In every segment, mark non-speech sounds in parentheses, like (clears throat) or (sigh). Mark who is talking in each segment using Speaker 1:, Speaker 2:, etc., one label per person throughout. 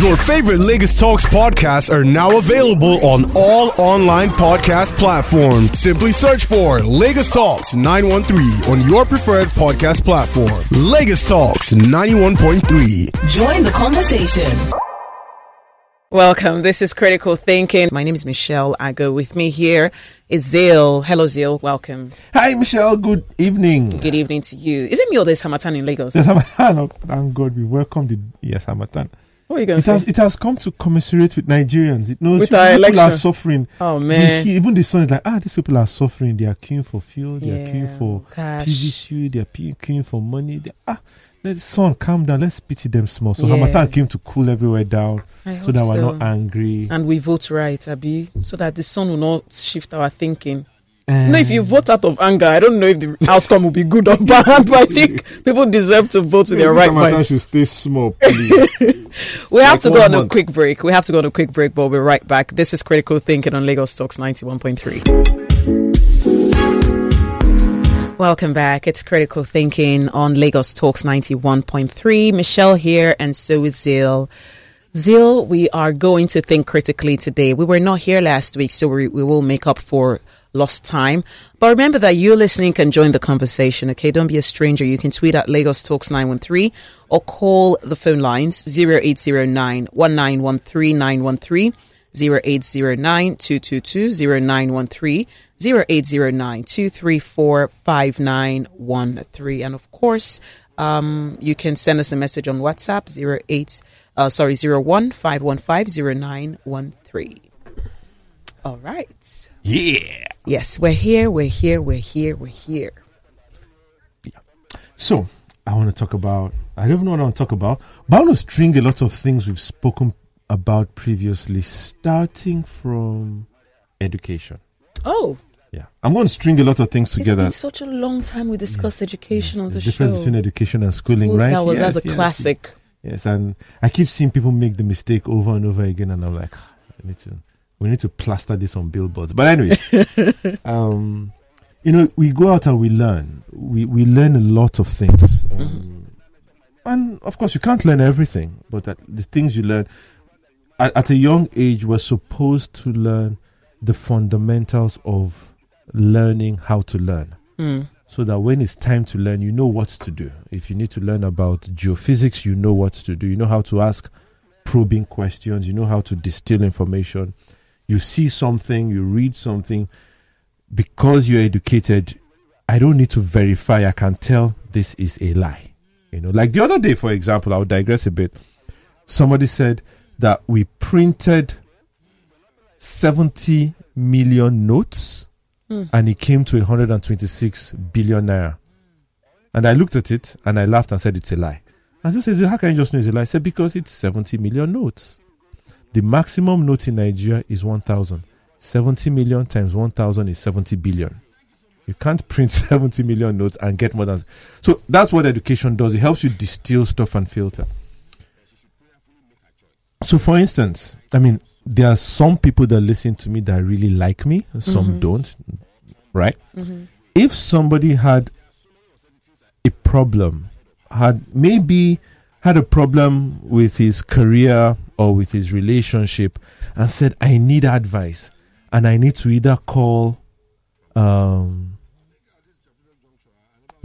Speaker 1: Your favorite Lagos Talks podcasts are now available on all online podcast platforms. Simply search for Lagos Talks 913 on your preferred podcast platform. Lagos Talks 91.3.
Speaker 2: Join the conversation.
Speaker 3: Welcome. This is Critical Thinking. My name is Michelle Ago. With me here is Zeal. Hello, Zeal. Welcome.
Speaker 4: Hi, Michelle. Good evening.
Speaker 3: Good evening to you. Is it me or there's Harmattan in Lagos?
Speaker 4: Yes, Harmattan. Oh, thank God we welcome the yes Harmattan.
Speaker 3: What are you going
Speaker 4: It
Speaker 3: to
Speaker 4: has it has come to commiserate with Nigerians. It knows
Speaker 3: With
Speaker 4: people
Speaker 3: our
Speaker 4: are suffering.
Speaker 3: Oh, man.
Speaker 4: hear- even the sun is like, ah, these people are suffering. They are queuing for fuel. They are queuing for
Speaker 3: cash.
Speaker 4: PVC. They are queuing for money. They, ah, let the sun calm down. Let's pity them small. So
Speaker 3: Yeah.
Speaker 4: Harmattan came to cool everywhere down, so that we're not angry.
Speaker 3: And we vote right, Abi, so that the sun will not shift our thinking.
Speaker 4: And
Speaker 3: No, if you vote out of anger, I don't know if the outcome will be good or bad, but I think people deserve to vote with their right mind.
Speaker 4: should stay small, please. (laughs)
Speaker 3: We have
Speaker 4: Like
Speaker 3: to go on a quick break. We have to go on a quick break, but we'll be right back. This is Critical Thinking on Lagos Talks 91.3. Welcome back. It's Critical Thinking on Lagos Talks 91.3. Michelle here, and so is Zeal. Zeal, we are going to think critically today. We were not here last week, so we, we will make up for lost time. But remember that you listening can join the conversation, okay? Don't be a stranger. You can tweet at Lagos Talks 913 or call the phone lines 0809 1913 913 0809 222 0913 0809 234 5913. And of course, um, you can send us a message on WhatsApp 08 uh, sorry 01 515 0913. All right.
Speaker 4: yeah.
Speaker 3: Yes, we're here, we're here, we're here, we're here. Yeah.
Speaker 4: So I want to talk about. I don't know what I want to talk about, but I want to string a lot of things we've spoken about previously, starting from education.
Speaker 3: Oh,
Speaker 4: Yeah, I'm going to string a lot of things
Speaker 3: it's
Speaker 4: together.
Speaker 3: been such a long time we discussed education on
Speaker 4: the
Speaker 3: the
Speaker 4: difference
Speaker 3: show.
Speaker 4: between education and schooling,
Speaker 3: School,
Speaker 4: right?
Speaker 3: That was,
Speaker 4: yes,
Speaker 3: that's a
Speaker 4: yes,
Speaker 3: classic.
Speaker 4: Yes, and I keep seeing people make the mistake over and over again, and I'm like, "Ah, I need to, we need to plaster this on billboards. But anyway, (laughs) um, you know, we go out and we learn. We we learn a lot of things, um, and of course, you can't learn everything, but the things you learn at, at a young age, we're supposed to learn the fundamentals of learning how to learn
Speaker 3: Mm.
Speaker 4: So that when it's time to learn, you know what to do. If you need to learn about geophysics, you know what to do. You know how to ask probing questions, you know how to distill information. You see something, you read something. Because you're educated, I don't need to verify. I can tell this is a lie. You know, like the other day, for example, I'll digress a bit. Somebody said that we printed 70 million notes Hmm. and it came to 126 billion naira. And I looked at it and I laughed and said it's a lie. And so says, How can you just know it's a lie? I said, Because it's 70 million notes. The maximum note in Nigeria is 1,000. 70 million times 1,000 is 70 billion. You can't print (laughs) 70 million notes and get more than. So that's what education does. It helps you distill stuff and filter. So, for instance, I mean, there are some people that listen to me that really like me, some don't, right? If somebody had a problem, had maybe had a problem with his career or with his relationship, and said, I need advice, and I need to either call um,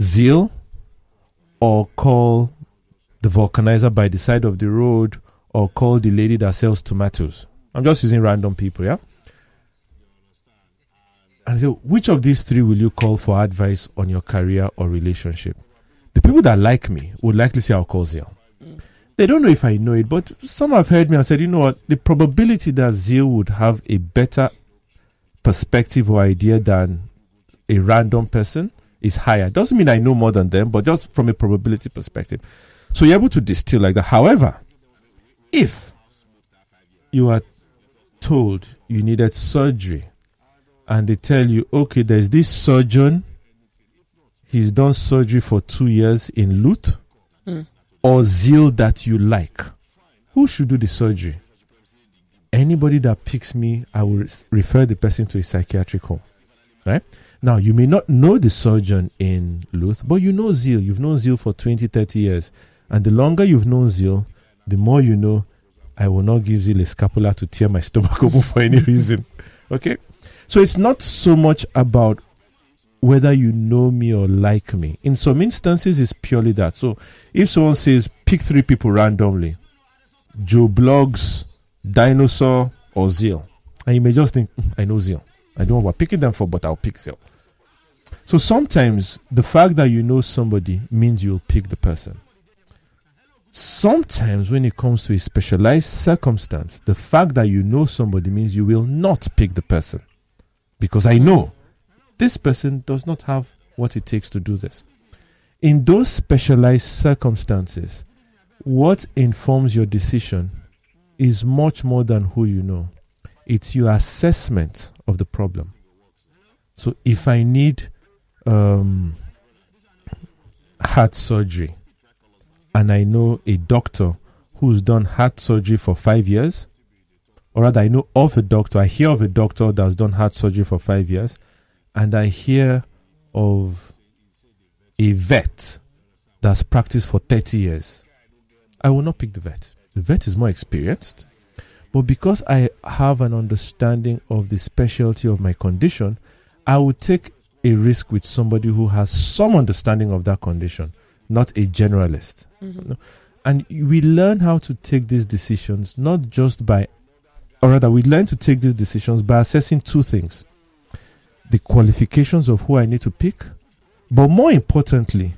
Speaker 4: Zeal or call the vulcanizer by the side of the road or call the lady that sells tomatoes. I'm just using random people, yeah? And so, which of these three will you call for advice on your career or relationship? The people that like me would likely say I'll call Zeal. Mm. They don't know if I know it, but some have heard me and said, you know what, the probability that Zeal would have a better perspective or idea than a random person is higher. Doesn't mean I know more than them, but just from a probability perspective. So you're able to distill like that. However, if you are told you needed surgery and they tell you, okay, there's this surgeon, he's done surgery for two years in Luth hmm. or Zeal that you like, who should do the surgery? Anybody that picks me, I will refer the person to a psychiatric home. Right? Now, you may not know the surgeon in Luth, but you know Zeal. You've known Zeal for 20, 30 years. And the longer you've known Zeal, the more you know I will not give Zeal a scapula to tear my stomach (laughs) open for any reason. Okay? So it's not so much about whether you know me or like me. In some instances, it's purely that. So if someone says, pick three people randomly Joe Bloggs, Dinosaur, or Zeal, and you may just think, "Mm, I know Zeal. I don't know what picking them for, but I'll pick Zeal. So sometimes the fact that you know somebody means you'll pick the person. Sometimes when it comes to a specialized circumstance, the fact that you know somebody means you will not pick the person. Because I know this person does not have what it takes to do this. In those specialized circumstances, what informs your decision is much more than who you know. It's your assessment of the problem. So if I need um, heart surgery and I know a doctor who's done heart surgery for five years, or rather, I know of a doctor, I hear of a doctor that's done heart surgery for five years, and I hear of a vet that's practiced for 30 years, I will not pick the vet. The vet is more experienced, but because I have an understanding of the specialty of my condition, I will take a risk with somebody who has some understanding of that condition, not a generalist. No. And we learn how to take these decisions not just by, or rather, we learn to take these decisions by assessing two things the qualifications of who I need to pick, but more importantly,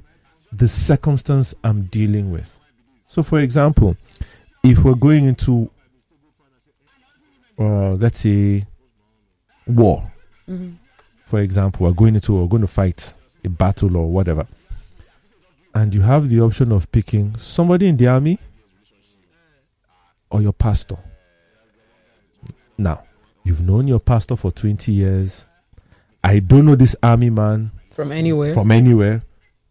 Speaker 4: the circumstance I'm dealing with. So, for example, if we're going into, uh, let's say, war, for example, we're going into, we're going to fight a battle or whatever, and you have the option of picking somebody in the army or your pastor. Now, you've known your pastor for 20 years. I don't know this army man
Speaker 3: From anywhere.
Speaker 4: from anywhere,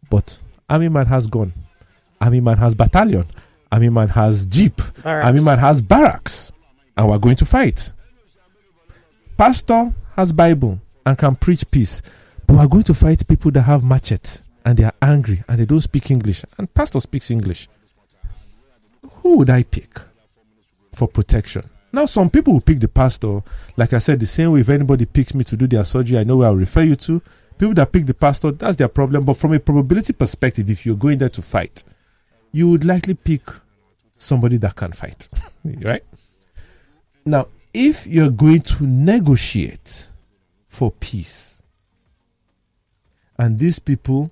Speaker 4: but army man has gone. Army man has battalion. Army man has jeep.
Speaker 3: Barracks.
Speaker 4: Army man has barracks, and we're going to fight. Pastor has Bible and can preach peace, but we're going to fight people that have machete and they are angry and they don't speak English, and pastor speaks English. Who would I pick for protection? Now, some people will pick the pastor. Like I said, the same way if anybody picks me to do their surgery, I know where I'll refer you to. People that pick the pastor, that's their problem. But from a probability perspective, if you're going there to fight, you would likely pick somebody that can fight. (laughs) right? Now, if you're going to negotiate for peace, and these people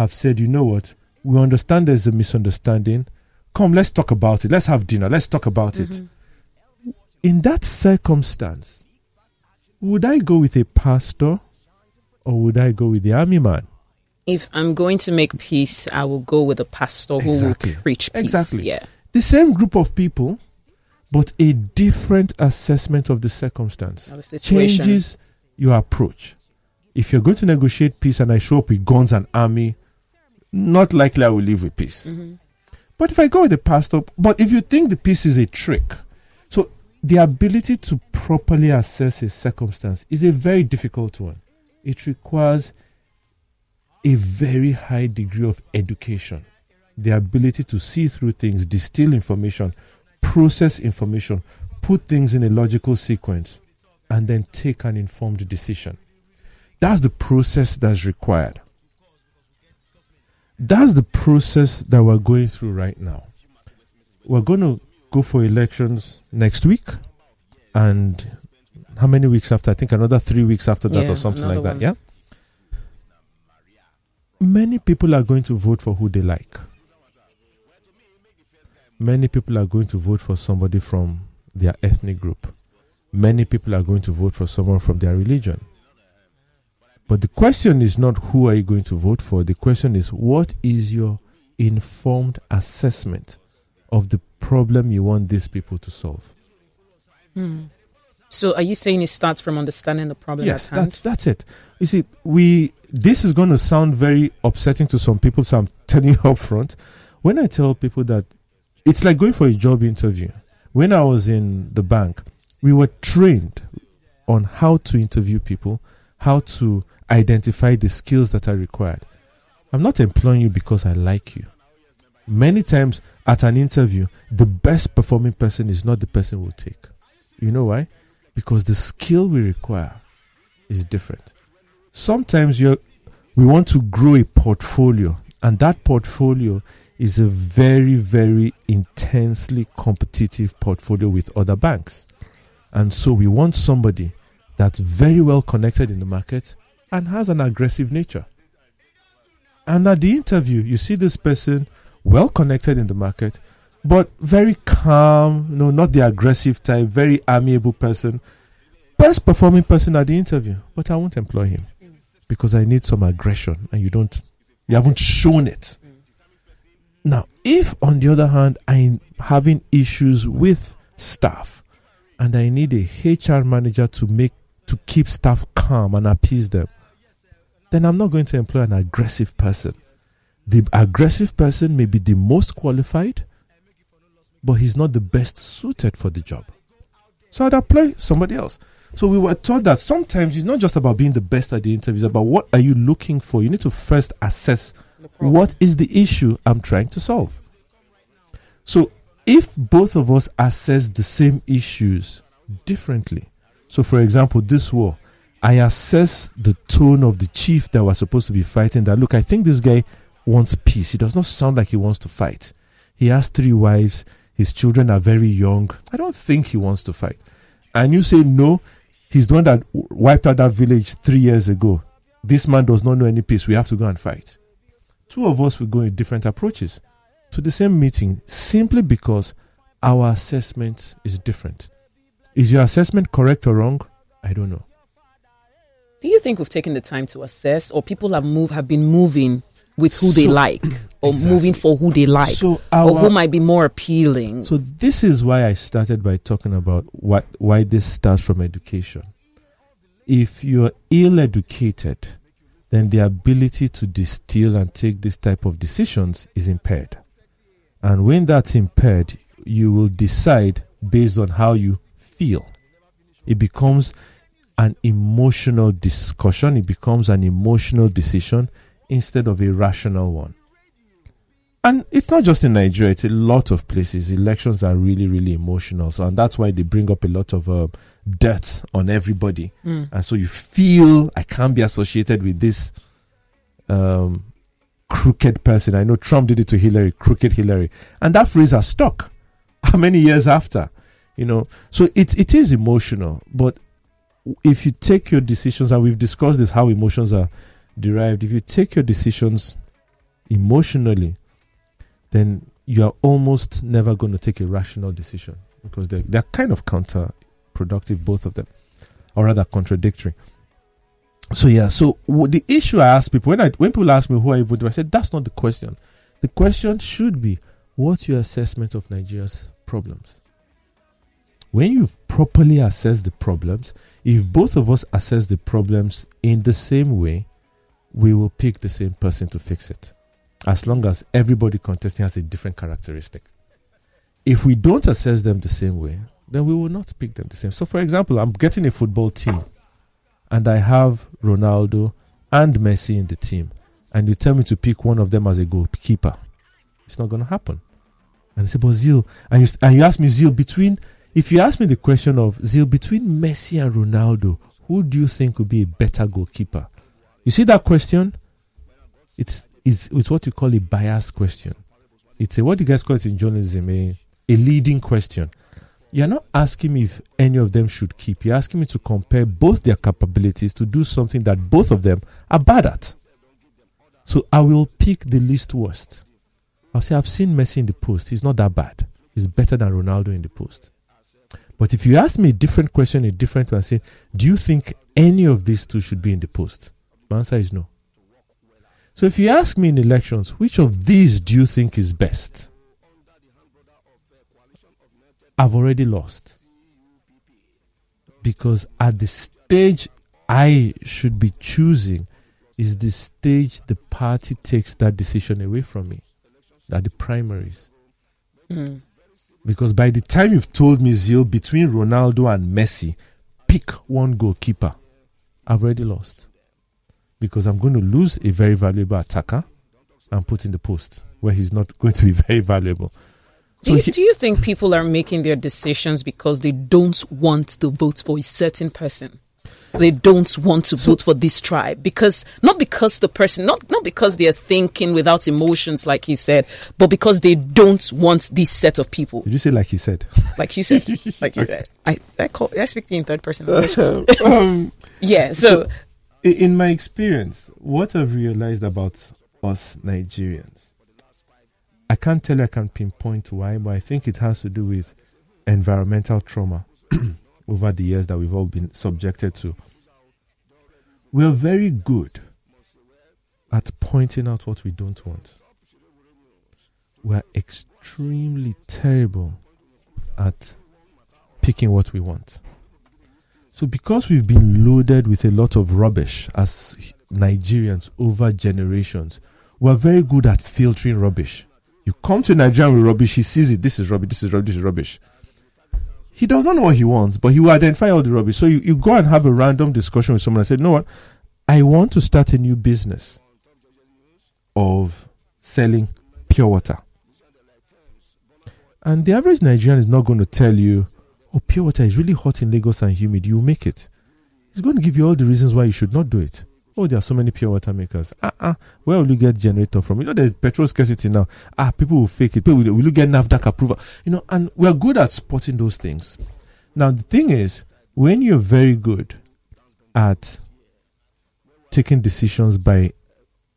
Speaker 4: have said, you know what, we understand there's a misunderstanding. Come, let's talk about it. Let's have dinner. Let's talk about it. Mm-hmm. In that circumstance, would I go with a pastor or would I go with the army man?
Speaker 3: If I'm going to make peace, I will go with a pastor who
Speaker 4: Exactly.
Speaker 3: will preach peace.
Speaker 4: Exactly.
Speaker 3: Yeah.
Speaker 4: The same group of people, but a different assessment of the circumstance changes your approach. If you're going to negotiate peace and I show up with guns and army, not likely I will live with peace.
Speaker 3: Mm-hmm.
Speaker 4: But if I go with the pastor, but if you think the peace is a trick, so the ability to properly assess a circumstance is a very difficult one. It requires a very high degree of education, the ability to see through things, distill information, process information, put things in a logical sequence, and then take an informed decision. That's the process that's required. That's the process that we're going through right now. We're going to go for elections next week, and how many weeks after? I think another three weeks after that,
Speaker 3: Yeah,
Speaker 4: or something like that.
Speaker 3: one.
Speaker 4: Yeah. Many people are going to vote for who they like. Many people are going to vote for somebody from their ethnic group. Many people are going to vote for someone from their religion. But the question is not who are you going to vote for? The question is what is your informed assessment of the problem you want these people to solve? Hmm.
Speaker 3: So are you saying it starts from understanding the problem
Speaker 4: yes,
Speaker 3: at hand?
Speaker 4: that's that's it. You see, we this is going to sound very upsetting to some people, so I'm (laughs) telling you up front. When I tell people that it's like going for a job interview. When I was in the bank, we were trained on how to interview people, how to identify the skills that are required. I'm not employing you because I like you. Many times at an interview, the best performing person is not the person we'll take. You know why? Because the skill we require is different. Sometimes you we want to grow a portfolio, and that portfolio is a very, very intensely competitive portfolio with other banks. And so we want somebody that's very well connected in the market and has an aggressive nature. And at the interview, you see this person well connected in the market, but very calm, know, not the aggressive type, very amiable person, best performing person at the interview. But I won't employ him because I need some aggression, and you don't, you haven't shown it. Now, if on the other hand I'm having issues with staff, and I need a HR manager to make to keep staff calm and appease them, then I'm not going to employ an aggressive person. The aggressive person may be the most qualified, but he's not the best suited for the job. So I'd apply somebody else. So we were taught that sometimes it's not just about being the best at the interview, it's about what are you looking for. You need to first assess what is the issue I'm trying to solve. So if both of us assess the same issues differently, so for example, this war, I assess the tone of the chief that was supposed to be fighting. That look, I think this guy wants peace. He does not sound like he wants to fight. He has three wives. His children are very young. I don't think he wants to fight. And you say no, he's the one that wiped out that village three years ago. This man does not know any peace. We have to go and fight. Two of us will go in different approaches to the same meeting simply because our assessment is different. Is your assessment correct or wrong? I don't know.
Speaker 3: Do you think we've taken the time to assess, or people have moved have been moving with who they like, or
Speaker 4: Exactly.
Speaker 3: moving for who they like,
Speaker 4: So
Speaker 3: or who might be more appealing?
Speaker 4: So this is why I started by talking about what why this starts from education. If you're ill educated, then the ability to distill and take this type of decisions is impaired. And when that's impaired, you will decide based on how you feel. It becomes an emotional discussion, it becomes an emotional decision instead of a rational one. And it's not just in Nigeria, it's a lot of places. Elections are really, really emotional. So, and that's why they bring up a lot of uh, dirt on everybody.
Speaker 3: Mm.
Speaker 4: And so you feel I can't be associated with this um, crooked person. I know Trump did it to Hillary, crooked Hillary. And that phrase has stuck. (laughs) How many years after? You know, so it, it is emotional. But if you take your decisions, and we've discussed this, how emotions are derived, if you take your decisions emotionally, then you are almost never going to take a rational decision because they're, they're kind of counterproductive, both of them, or rather contradictory. So yeah, so w- the issue I ask people when I when people ask me who I vote, I said that's not the question. The question should be what's your assessment of Nigeria's problems? When you've properly assessed the problems, if both of us assess the problems in the same way, we will pick the same person to fix it as long as everybody contesting has a different characteristic. If we don't assess them the same way, then we will not pick them the same. So, for example, I'm getting a football team and I have Ronaldo and Messi in the team, and you tell me to pick one of them as a goalkeeper. It's not going to happen. And I say, but and you, and you ask me, Zeal, between, if you ask me the question of Zeal, between Messi and Ronaldo, who do you think would be a better goalkeeper? You see that question? It's it's, it's what you call a biased question. It's a what do you guys call it in journalism? A, a leading question. You're not asking me if any of them should keep. You're asking me to compare both their capabilities to do something that both of them are bad at. So I will pick the least worst. I'll say I've seen Messi in the post. He's not that bad. He's better than Ronaldo in the post. But if you ask me a different question, a different one, say, do you think any of these two should be in the post? My answer is no. So if you ask me in elections, which of these do you think is best? I've already lost. Because at the stage I should be choosing is the stage the party takes that decision away from me. That the primaries.
Speaker 3: Mm.
Speaker 4: Because by the time you've told me, Zeal, between Ronaldo and Messi, pick one goalkeeper, I've already lost. Because I'm going to lose a very valuable attacker and put in the post where he's not (laughs) going to be very valuable.
Speaker 3: Do you, do you think people are making their decisions because they don't want to vote for a certain person? They don't want to vote for this tribe because not because the person not not because they're thinking without emotions like he said, but because they don't want this set of people.
Speaker 4: Did you say like he said?
Speaker 3: Like you said, (laughs) like you said. I I call I speak to you in third person. (laughs)
Speaker 4: um,
Speaker 3: yeah. So,
Speaker 4: So- in my experience, what I've realized about us Nigerians, I can't tell you I can pinpoint why, but I think it has to do with environmental trauma (clears throat) over the years that we've all been subjected to. We're very good at pointing out what we don't want. We're extremely terrible at picking what we want. So, because we've been loaded with a lot of rubbish as Nigerians over generations, we're very good at filtering rubbish. You come to Nigeria with rubbish, he sees it. This is rubbish. This is rubbish. This is rubbish. He does not know what he wants, but he will identify all the rubbish. So you, you go and have a random discussion with someone and say, "You know what? I want to start a new business of selling pure water." And the average Nigerian is not going to tell you, oh, pure water is really hot in Lagos and humid. You make it. He's going to give you all the reasons why you should not do it. Oh, there are so many pure water makers. Ah, uh where will you get generator from? You know, there's petrol scarcity now. Ah, people will fake it. People will, will you get NAFDAC approval? You know, and we're good at spotting those things. Now, the thing is, when you're very good at taking decisions by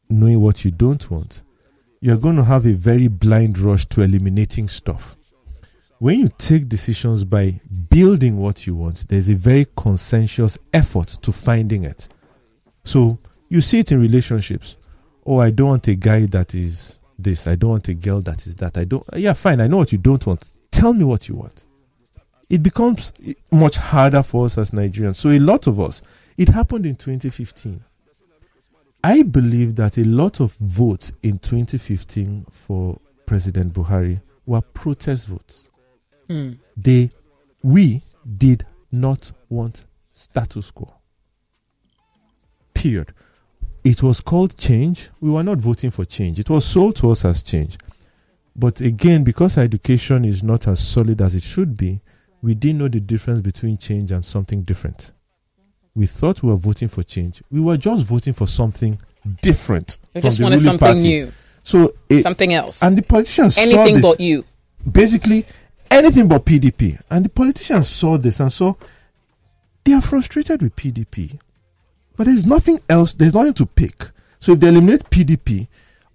Speaker 4: knowing what you don't want, you're going to have a very blind rush to eliminating stuff when you take decisions by building what you want, there's a very conscientious effort to finding it. So you see it in relationships. Oh, I don't want a guy that is this. I don't want a girl that is that. I don't. Yeah, fine. I know what you don't want. Tell me what you want. It becomes much harder for us as Nigerians. So a lot of us. It happened in 2015. I believe that a lot of votes in 2015 for President Buhari were protest votes
Speaker 3: mm,
Speaker 4: they we did not want status quo period. It was called change. We were not voting for change. It was sold to us as change. But again because our education is not as solid as it should be we didn't know the difference between change and something different. We thought we were voting for change. We were just voting for something different
Speaker 3: they
Speaker 4: from
Speaker 3: just
Speaker 4: the
Speaker 3: wanted
Speaker 4: ruling
Speaker 3: something
Speaker 4: party.
Speaker 3: new,
Speaker 4: so it,
Speaker 3: something else,
Speaker 4: and the politicians saw
Speaker 3: anything
Speaker 4: this.
Speaker 3: but you.
Speaker 4: basically anything but PDP. And the politicians saw this and saw they are frustrated with PDP. But there's nothing else, there's nothing to pick. So if they eliminate PDP,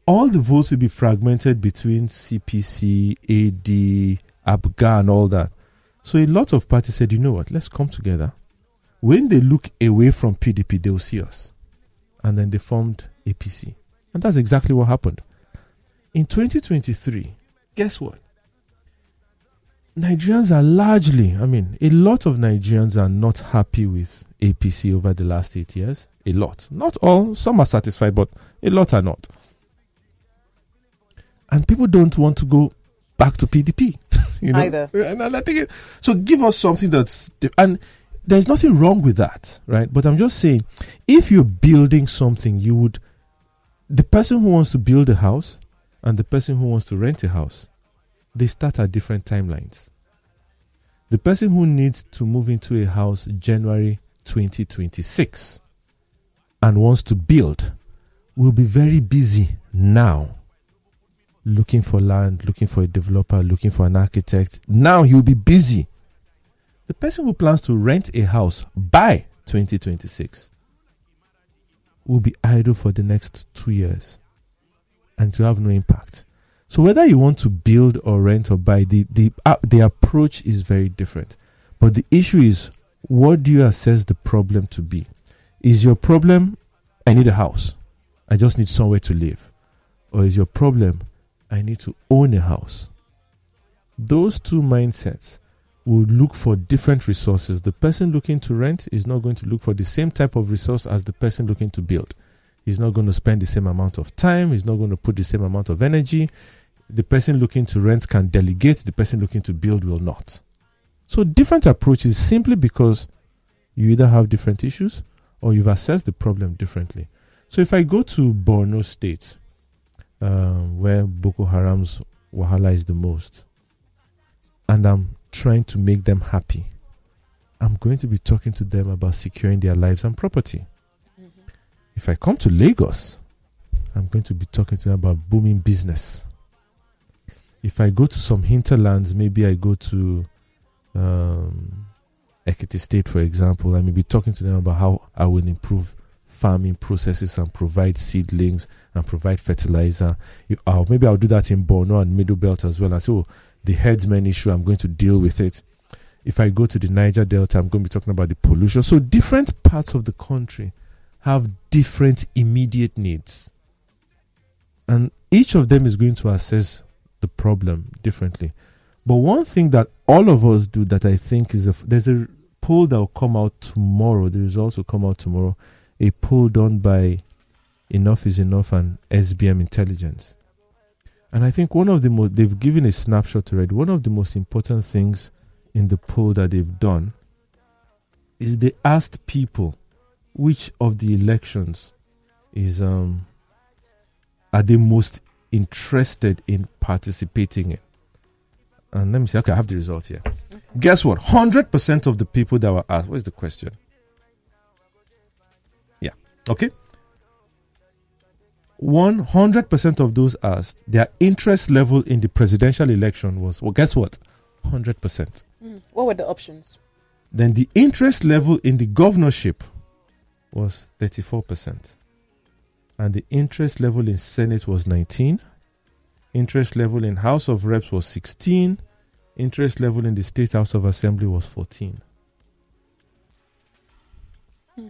Speaker 4: all the votes will be fragmented between CPC, AD, APGA, and all that. So a lot of parties said, you know what, let's come together. When they look away from PDP, they will see us. And then they formed APC. And that's exactly what happened. In 2023, guess what? Nigerians are largely, I mean, a lot of Nigerians are not happy with APC over the last eight years. A lot. Not all. Some are satisfied, but a lot are not. And people don't want to go back to PDP. (laughs) you know?
Speaker 3: Either.
Speaker 4: And I think it, so. Give us something that's and there's nothing wrong with that, right? But I'm just saying, if you're building something, you would the person who wants to build a house and the person who wants to rent a house they start at different timelines. The person who needs to move into a house January 2026 and wants to build will be very busy now looking for land, looking for a developer, looking for an architect. Now he'll be busy. The person who plans to rent a house by 2026 will be idle for the next two years and to have no impact. So whether you want to build or rent or buy, the the uh, the approach is very different. But the issue is, what do you assess the problem to be? Is your problem, I need a house, I just need somewhere to live, or is your problem, I need to own a house? Those two mindsets will look for different resources. The person looking to rent is not going to look for the same type of resource as the person looking to build. He's not going to spend the same amount of time. He's not going to put the same amount of energy. The person looking to rent can delegate. The person looking to build will not. So, different approaches simply because you either have different issues or you've assessed the problem differently. So, if I go to Borno State, um, where Boko Haram's Wahala is the most, and I'm trying to make them happy, I'm going to be talking to them about securing their lives and property. Mm-hmm. If I come to Lagos, I'm going to be talking to them about booming business. If I go to some hinterlands, maybe I go to um, Ekiti State, for example, I may be talking to them about how I will improve farming processes and provide seedlings and provide fertilizer. Or maybe I'll do that in Borno and Middle Belt as well. And so the herdsmen issue, I'm going to deal with it. If I go to the Niger Delta, I'm going to be talking about the pollution. So different parts of the country have different immediate needs. And each of them is going to assess the problem differently. But one thing that all of us do that I think is a, there's a poll that will come out tomorrow. The results will come out tomorrow. A poll done by Enough is Enough and SBM Intelligence. And I think one of the most, they've given a snapshot already. One of the most important things in the poll that they've done is they asked people which of the elections is um are they most interested in participating in. And let me see. Okay, I have the results here. Okay. Guess what? 100% of the people that were asked, what is the question? Yeah. Okay. 100% of those asked, their interest level in the presidential election was, well, guess what? 100%.
Speaker 3: Mm. What were the options?
Speaker 4: Then the interest level in the governorship was 34%. And the interest level in Senate was 19. Interest level in House of Reps was 16. Interest level in the State House of Assembly was 14. Hmm.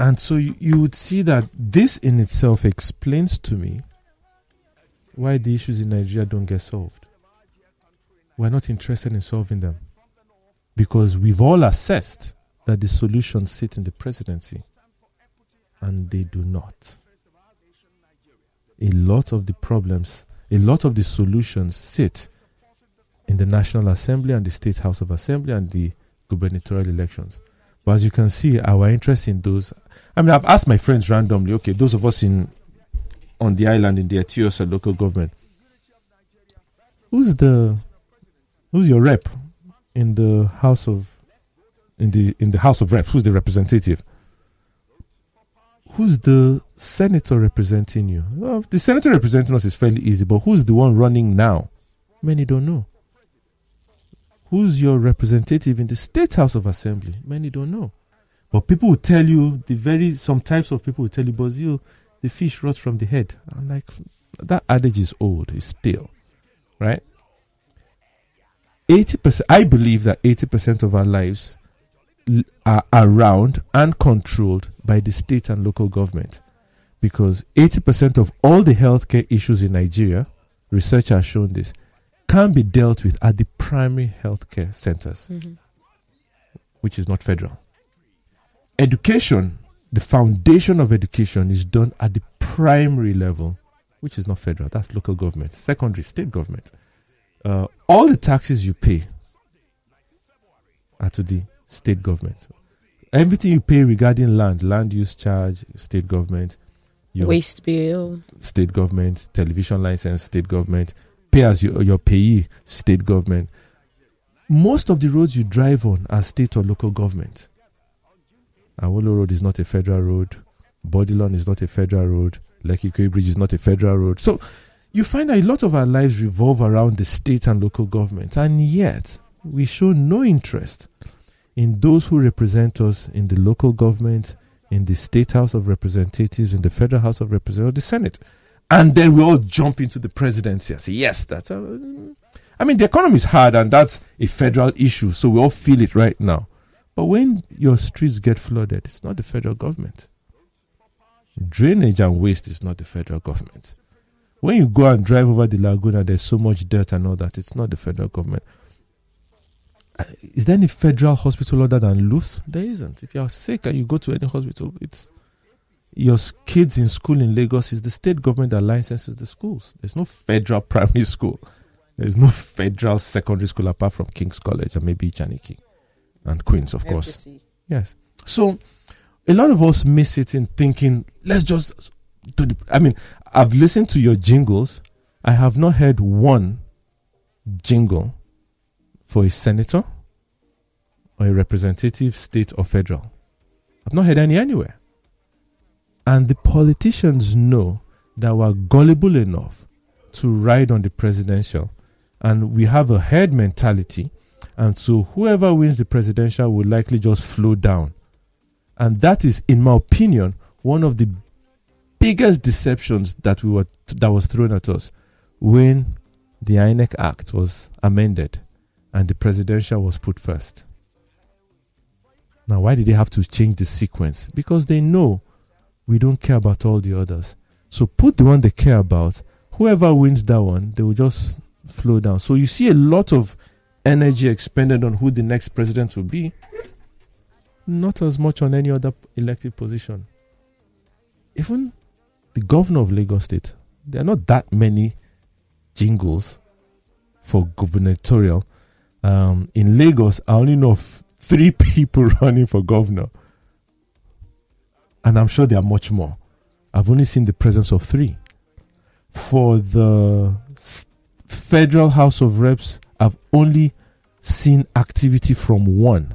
Speaker 4: And so you, you would see that this in itself explains to me why the issues in Nigeria don't get solved. We're not interested in solving them because we've all assessed that the solutions sit in the presidency and they do not. A lot of the problems, a lot of the solutions sit in the National Assembly and the State House of Assembly and the gubernatorial elections. But as you can see, our interest in those. I mean, I've asked my friends randomly. Okay, those of us in on the island in the Eti-Osa local government, who's the who's your rep in the House of in the in the House of Reps? Who's the representative? Who's the senator representing you? Well, the senator representing us is fairly easy, but who's the one running now? Many don't know. Who's your representative in the State House of Assembly? Many don't know. But people will tell you, the very, some types of people will tell you, Bozil, the fish rots from the head. I'm like, that adage is old, it's stale, right? 80%, I believe that 80% of our lives are around and controlled by the state and local government. Because 80% of all the healthcare issues in Nigeria, research has shown this, can be dealt with at the primary healthcare centers, mm-hmm. which is not federal. Education, the foundation of education, is done at the primary level, which is not federal. That's local government, secondary, state government. Uh, all the taxes you pay are to the state government. Everything you pay regarding land, land use charge, state government.
Speaker 3: Your waste bill,
Speaker 4: state government, television license, state government, pay as your, your PAYE, state government. Most of the roads you drive on are state or local government. Awolo Road is not a federal road. Bourdillon is not a federal road. Lekki-Ikoyi Bridge is not a federal road. So you find that a lot of our lives revolve around the state and local government, and yet we show no interest in those who represent us in the local government, in the state house of representatives, in the federal house of representatives, the Senate and then we all jump into the presidency and say, yes, that's. Uh, I mean, the economy is hard, and that's a federal issue, so we all feel it right now. But when your streets get flooded, it's not the federal government. Drainage and waste is not the federal government. When you go and drive over the lagoon and there's so much dirt and all that, it's not the federal government. Uh, is there any federal hospital other than Luth? There isn't. If you are sick and you go to any hospital, it's your kids in school in Lagos is the state government that licenses the schools. There's no federal (laughs) primary school. There's no federal secondary school apart from King's College and maybe Ijanikin and Queens, of course. Yes. So a lot of us miss it in thinking, let's just do the. I mean, I've listened to your jingles. I have not heard one jingle for a senator or a representative, state or federal. I've not heard any anywhere. And the politicians know that we're gullible enough to ride on the presidential. And we have a herd mentality. And so whoever wins the presidential will likely just flow down. And that is, in my opinion, one of the biggest deceptions that we were that was thrown at us when the INEC Act was amended and the presidential was put first. Now, why did they have to change the sequence? Because they know we don't care about all the others. So put the one they care about. Whoever wins that one, they will just flow down. So you see a lot of energy expended on who the next president will be, not as much on any other elected position. Even the governor of Lagos State, there are not that many jingles for gubernatorial. Um, in Lagos, I only know of three (laughs) people running for governor. And I'm sure there are much more. I've only seen the presence of three. For the Federal House of Reps, I've only seen activity from one.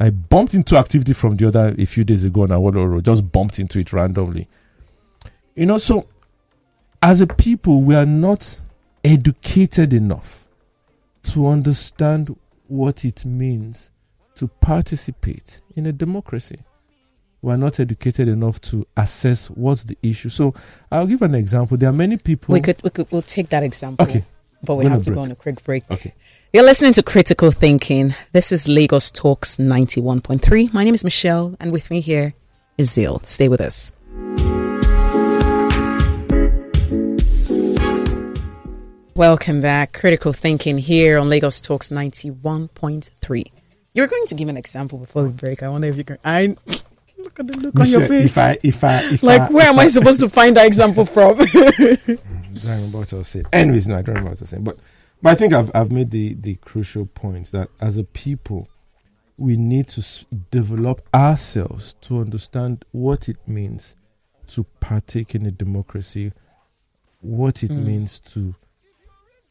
Speaker 4: I bumped into activity from the other a few days ago on Awolowo Road, just bumped into it randomly. You know, so as a people, we are not educated enough to understand what it means to participate in a democracy. We're not educated enough to assess what's the issue. So I'll give an example. There are many people.
Speaker 3: We could, we could, we'll take that example.
Speaker 4: Okay.
Speaker 3: But we
Speaker 4: We'll
Speaker 3: have to
Speaker 4: break.
Speaker 3: go on a quick break.
Speaker 4: Okay.
Speaker 3: You're listening to Critical Thinking. This is Lagos Talks 91.3. My name is Michelle, and with me here is Zeal. Stay with us. Welcome back. Critical Thinking here on Lagos Talks 91.3. You're going to give an example before the break. I wonder if you can. I look at the look on your face.
Speaker 4: If I, if I, if
Speaker 3: like,
Speaker 4: I,
Speaker 3: where am I supposed to find that example from?
Speaker 4: I don't remember what I was saying. Anyways, no, I don't remember what I was saying. But, but I think I've, I've made the, the crucial point that as a people, we need to s- develop ourselves to understand what it means to partake in a democracy, what it
Speaker 3: Mm.
Speaker 4: means to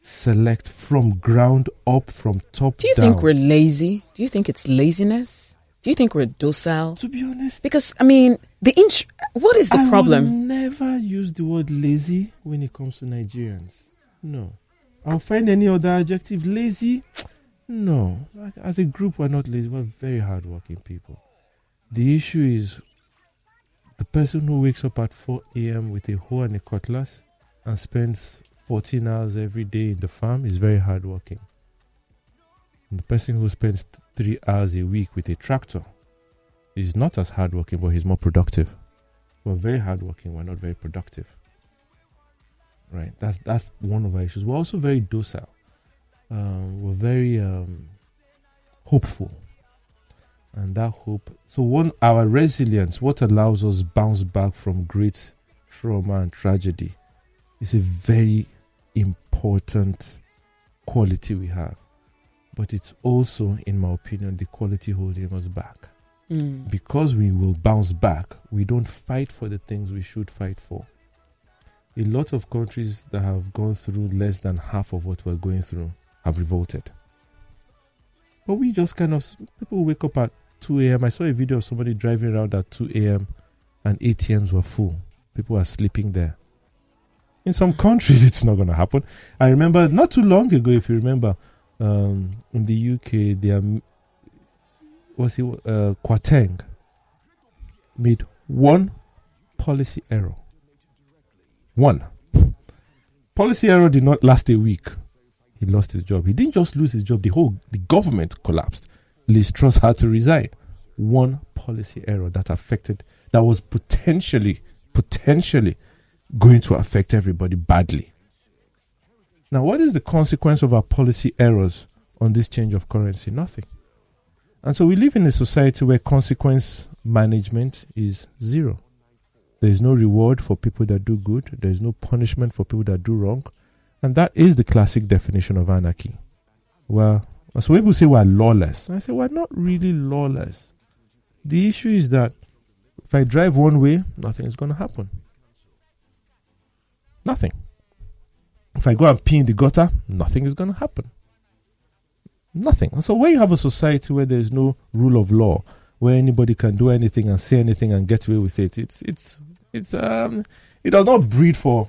Speaker 4: select from ground up, from top down.
Speaker 3: Do you
Speaker 4: down.
Speaker 3: think we're lazy? Do you think it's laziness? Do you think we're docile?
Speaker 4: to be honest,
Speaker 3: Because I mean, the inch. What is the
Speaker 4: I will
Speaker 3: problem?
Speaker 4: never use the word lazy when it comes to Nigerians. No. I'll find any other adjective. Lazy? No. As a group, we're not lazy. We're very hardworking people. The issue is the person who wakes up at 4 a.m. with a hoe and a cutlass and spends 14 hours every day in the farm is very hardworking. And the person who spends three hours a week with a tractor is not as hardworking, but he's more productive. We're very hardworking. We're not very productive. Right. That's that's one of our issues. We're also very docile. Um, we're very um, hopeful, and that hope. So one, our resilience, what allows us bounce back from great trauma and tragedy, is a very important quality we have. But it's also, in my opinion, the quality holding us back
Speaker 3: Mm.
Speaker 4: because we will bounce back, we don't fight for the things we should fight for. A lot of countries that have gone through less than half of what we're going through have revolted. But we just kind of, people wake up at 2 a.m. I saw a video of somebody driving around at 2 a.m. and ATMs were full. People are sleeping there. In some countries, (laughs) it's not going to happen. I remember not too long ago, if you remember, um, in the UK, there are was it uh, Kwarteng made one policy error. One policy error did not last a week. He lost his job. He didn't just lose his job; the whole the government collapsed. Liz Truss had to resign. One policy error that affected that was potentially potentially going to affect everybody badly. Now, what is the consequence of our policy errors on this change of currency? Nothing. And so we live in a society where consequence management is zero. There is no reward for people that do good, there is no punishment for people that do wrong. And that is the classic definition of anarchy. Well, so people say we're lawless, I say we're not really lawless. The issue is that if I drive one way, nothing is going to happen. Nothing. If I go and pee in the gutter, nothing is going to happen. Nothing. So where you have a society where there is no rule of law, where anybody can do anything and say anything and get away with it, it's it's it's um it does not breed for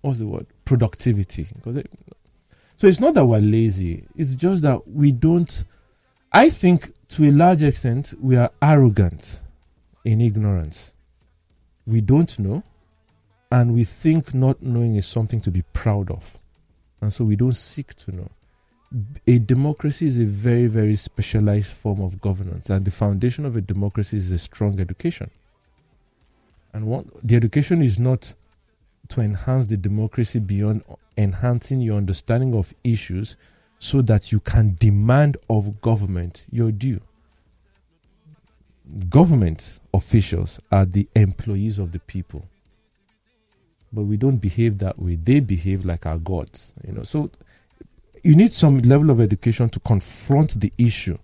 Speaker 4: what's the word productivity because it, so it's not that we're lazy it's just that we don't i think to a large extent we are arrogant in ignorance we don't know and we think not knowing is something to be proud of. And so we don't seek to know. A democracy is a very very specialized form of governance and the foundation of a democracy is a strong education. And what the education is not to enhance the democracy beyond enhancing your understanding of issues so that you can demand of government your due. Government officials are the employees of the people. But we don't behave that way. They behave like our gods. You know, so you need some level of education to confront the issue.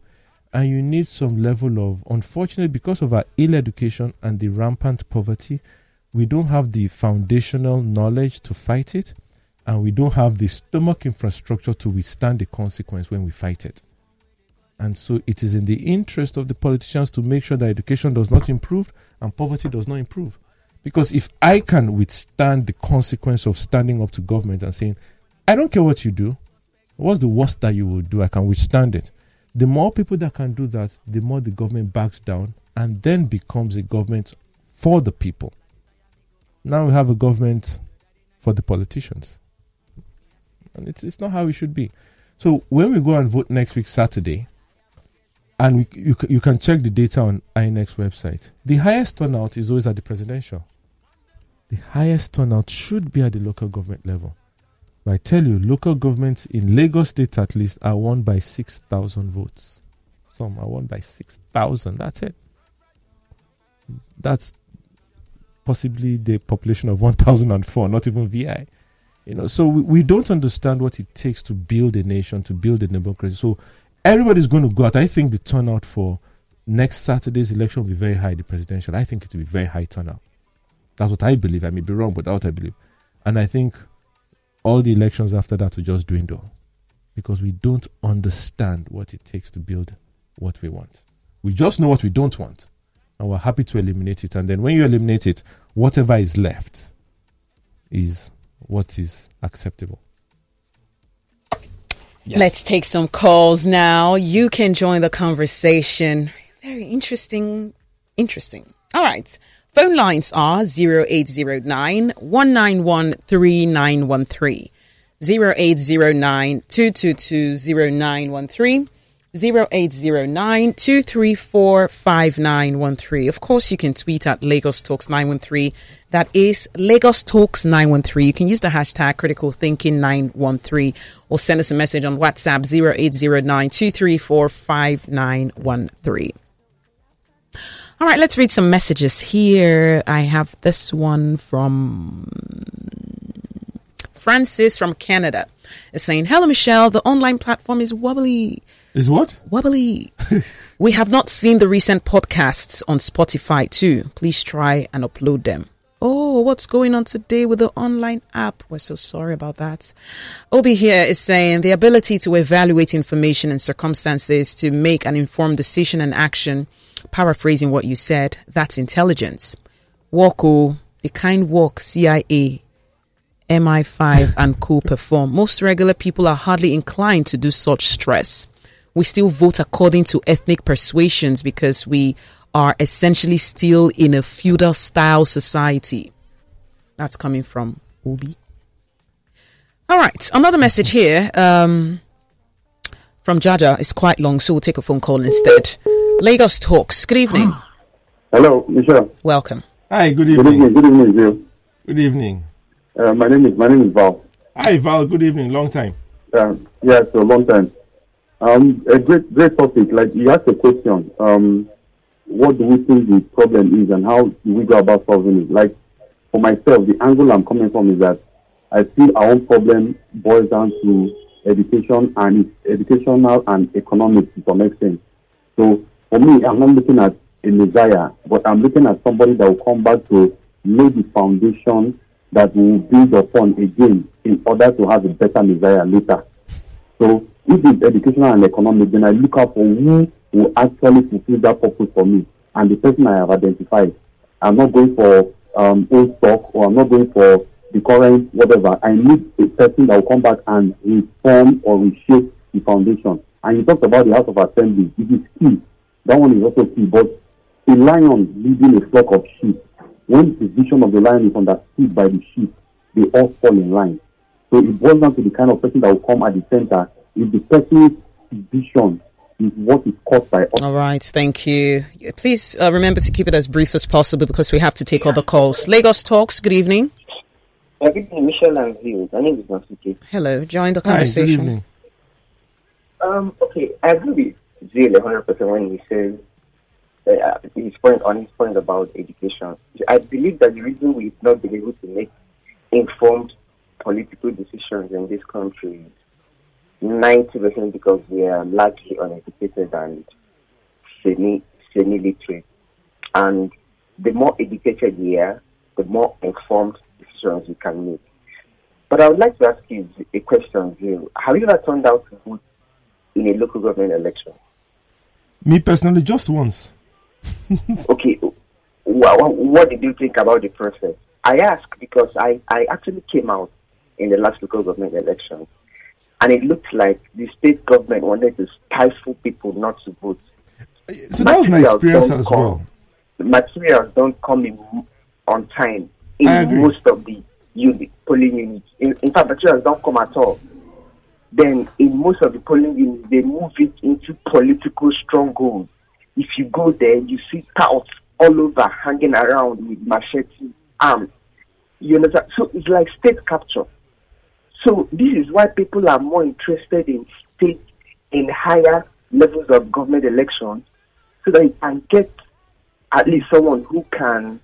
Speaker 4: And you need some level of unfortunately because of our ill education and the rampant poverty, we don't have the foundational knowledge to fight it, and we don't have the stomach infrastructure to withstand the consequence when we fight it. And so it is in the interest of the politicians to make sure that education does not improve and poverty does not improve. Because if I can withstand the consequence of standing up to government and saying, I don't care what you do, what's the worst that you will do? I can withstand it. The more people that can do that, the more the government backs down and then becomes a government for the people. Now we have a government for the politicians. And it's, it's not how it should be. So when we go and vote next week, Saturday, and we, you, you can check the data on INEC website, the highest turnout is always at the presidential. The highest turnout should be at the local government level. But I tell you, local governments in Lagos State at least are won by 6,000 votes. Some are won by 6,000. That's it. That's possibly the population of 1004, not even VI. You know, so we, we don't understand what it takes to build a nation, to build a democracy. So everybody's going to go out. I think the turnout for next Saturday's election will be very high, the presidential. I think it will be very high turnout. That's what I believe. I may be wrong, but that's what I believe. And I think all the elections after that will just dwindle because we don't understand what it takes to build what we want. We just know what we don't want and we're happy to eliminate it. And then when you eliminate it, whatever is left is what is acceptable.
Speaker 3: Yes. Let's take some calls now. You can join the conversation. Very interesting. Interesting. All right. Phone lines are 0809 191 3913, 0809 222 0913. 0809 234 5913. Of course, you can tweet at Lagos Talks 913. That is Lagos Talks 913. You can use the hashtag critical thinking 913 or send us a message on WhatsApp 0809 234 5913. All right, let's read some messages here. I have this one from Francis from Canada. Saying, Hello, Michelle. The online platform is wobbly.
Speaker 4: Is what?
Speaker 3: Wobbly. (laughs) we have not seen the recent podcasts on Spotify too. Please try and upload them. Oh, what's going on today with the online app? We're so sorry about that. Obi here is saying the ability to evaluate information and circumstances to make an informed decision and action. Paraphrasing what you said, that's intelligence. Walko, oh, the kind walk CIA, MI5 and co perform. Most regular people are hardly inclined to do such stress we still vote according to ethnic persuasions because we are essentially still in a feudal style society. That's coming from Obi. All right, another message here um, from Jaja is quite long, so we'll take a phone call instead. Lagos Talks. Good evening.
Speaker 2: Hello, Michelle.
Speaker 3: Welcome.
Speaker 4: Hi. Good evening.
Speaker 2: Good evening. Good evening, Jill.
Speaker 4: Good evening.
Speaker 2: Uh, my name is my name is Val.
Speaker 4: Hi, Val. Good evening. Long time.
Speaker 2: Uh, yeah, a long time. Um, a great, great topic. Like you asked a question, um, what do we think the problem is and how do we go about solving it? Like for myself, the angle I'm coming from is that I feel our own problem boils down to education and educational and economic to some extent. So for me, I'm not looking at a messiah, but I'm looking at somebody that will come back to lay the foundation that will build upon again in order to have a better messiah later. So if it's educational and economic, then I look out for who will actually fulfill that purpose for me and the person I have identified. I'm not going for um, old stock or I'm not going for the current whatever. I need a person that will come back and reform or reshape the foundation. And you talked about the House of Assembly. It is key. That one is also key. But a lion leading a flock of sheep, when the vision of the lion is understood by the sheep, they all fall in line. So it boils down to the kind of person that will come at the center. If the person's vision is what is caused by us.
Speaker 3: All right, thank you. Please uh, remember to keep it as brief as possible because we have to take other calls. Lagos Talks, good evening.
Speaker 5: Good evening, Michelle and Zeal. My name is Nasuke.
Speaker 3: Hello, join the
Speaker 4: Hi, good
Speaker 3: conversation.
Speaker 4: evening.
Speaker 5: Um, okay, I agree with Zeal 100% when he says uh, his point on his point about education. I believe that the reason we've not been able to make informed political decisions in this country is 90% because we are largely uneducated and semi semi literate. And the more educated we are, the more informed decisions we can make. But I would like to ask you a question, Zeal. Have you ever turned out to vote in a local government election?
Speaker 4: Me personally, just once. (laughs)
Speaker 5: okay, what, what did you think about the process? I ask because I, I actually came out in the last local government election, and it looked like the state government wanted to stifle people not to vote.
Speaker 4: So that was my experience as
Speaker 5: come-
Speaker 4: well.
Speaker 5: The materials don't come in on time in most of the unit, polling units. In, in fact, materials don't come at all. Then, in most of the polling units, they move it into political strongholds. If you go there, you see touts all over hanging around with machete arms. You understand? So it's like state capture. So this is why people are more interested in state, in higher levels of government elections, so that you can get at least someone who can,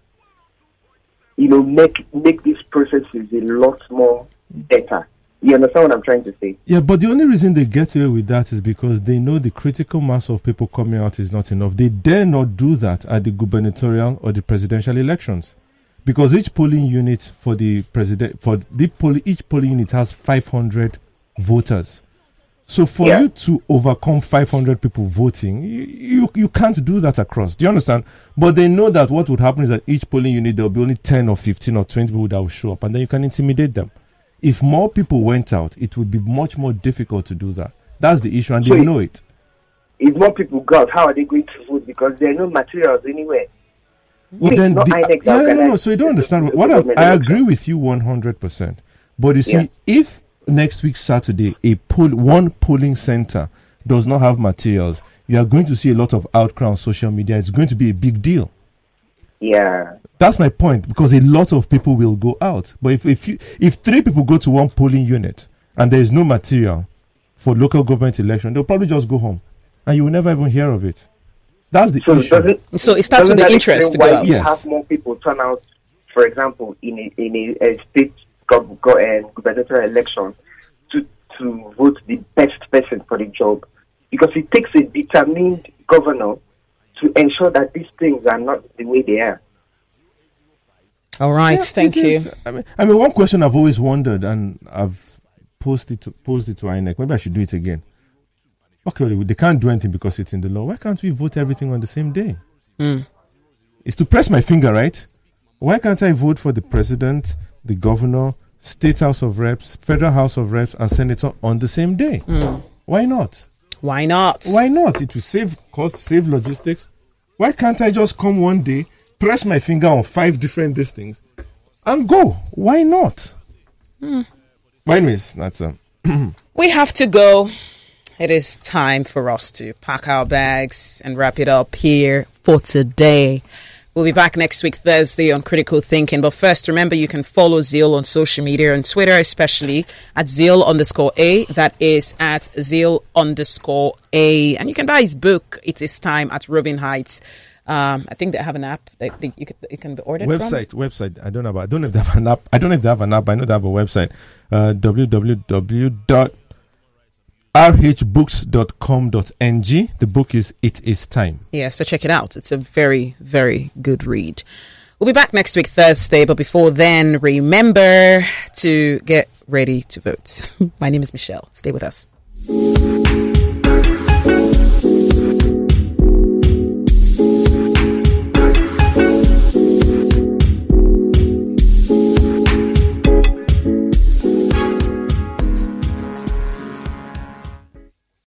Speaker 5: you know, make make these processes a lot more better. You understand what I'm trying to say?
Speaker 4: Yeah, but the only reason they get away with that is because they know the critical mass of people coming out is not enough. They dare not do that at the gubernatorial or the presidential elections. Because each polling unit for the president for the poll, each polling unit has 500 voters. So for
Speaker 5: Yeah.
Speaker 4: you to overcome 500 people voting, you, you you can't do that across. Do you understand? But they know that what would happen is that each polling unit there will be only 10 or 15 or 20 people that will show up, and then you can intimidate them. If more people went out, it would be much more difficult to do that. That's the issue, and they
Speaker 5: So it-
Speaker 4: know it.
Speaker 5: If more people go out, how are they going to vote? Because there are no materials anywhere.
Speaker 4: Well, then the,
Speaker 5: INEC
Speaker 4: yeah, no, no, so you don't understand. What I, I agree with you one hundred percent. But you see,
Speaker 5: Yeah.
Speaker 4: if next week Saturday a poll one polling center does not have materials, you are going to see a lot of outcry on social media. It's going to be a big deal.
Speaker 5: Yeah.
Speaker 4: That's my point because a lot of people will go out. But if if you, if three people go to one polling unit and there is no material for local government election, they'll probably just go home, and you will never even hear of it. That's the
Speaker 5: So
Speaker 4: issue.
Speaker 5: doesn't
Speaker 3: So it starts with the interest to go
Speaker 5: why
Speaker 3: out.
Speaker 5: you
Speaker 4: Yes.
Speaker 5: have more people turn out, for example, in a in a, a state gov- uh, gubernatorial election to to vote the best person for the job, because it takes a determined governor to ensure that these things are not the way they are.
Speaker 3: All right,
Speaker 4: Yeah,
Speaker 3: thank you.
Speaker 4: is. I mean, I mean, one question I've always wondered, and I've posted to posed it to INEC. Maybe I should do it again. Okay, they- can't do anything because it's in the law. Why can't we vote everything on the same day? Hmm. It's to press my finger, right? Why can't I vote for the president, the governor, state house of reps, federal house of reps, and senator on the same day? Hmm. Why not?
Speaker 3: Why not?
Speaker 4: Why not? It will save cost, save logistics. Why can't I just come one day, press my finger on five different these things, and go? Why not? Hmm. But anyways, that's um, (clears throat)
Speaker 3: We have to go. It is time for us to pack our bags and wrap it up here for today. We'll be back next week, Thursday, on Critical Thinking. But first, remember you can follow Zeal on social media and Twitter, especially at Zeal underscore A. That is at Zeal underscore A. And you can buy his book, It Is Time, at Roving Heights. Um, I think they have an app that that you can, it can be ordered from.
Speaker 4: website. Website. I don't know. About, I don't know if they have an app. I don't know if they have an app. I know they have a website. Uh, www.rhbooks.com.ng. The book is It Is Time.
Speaker 3: Yeah, so check it out. It's a very, very good read. We'll be back next week, Thursday, but before then, remember to get ready to vote. (laughs) My name is Michelle. Stay with us.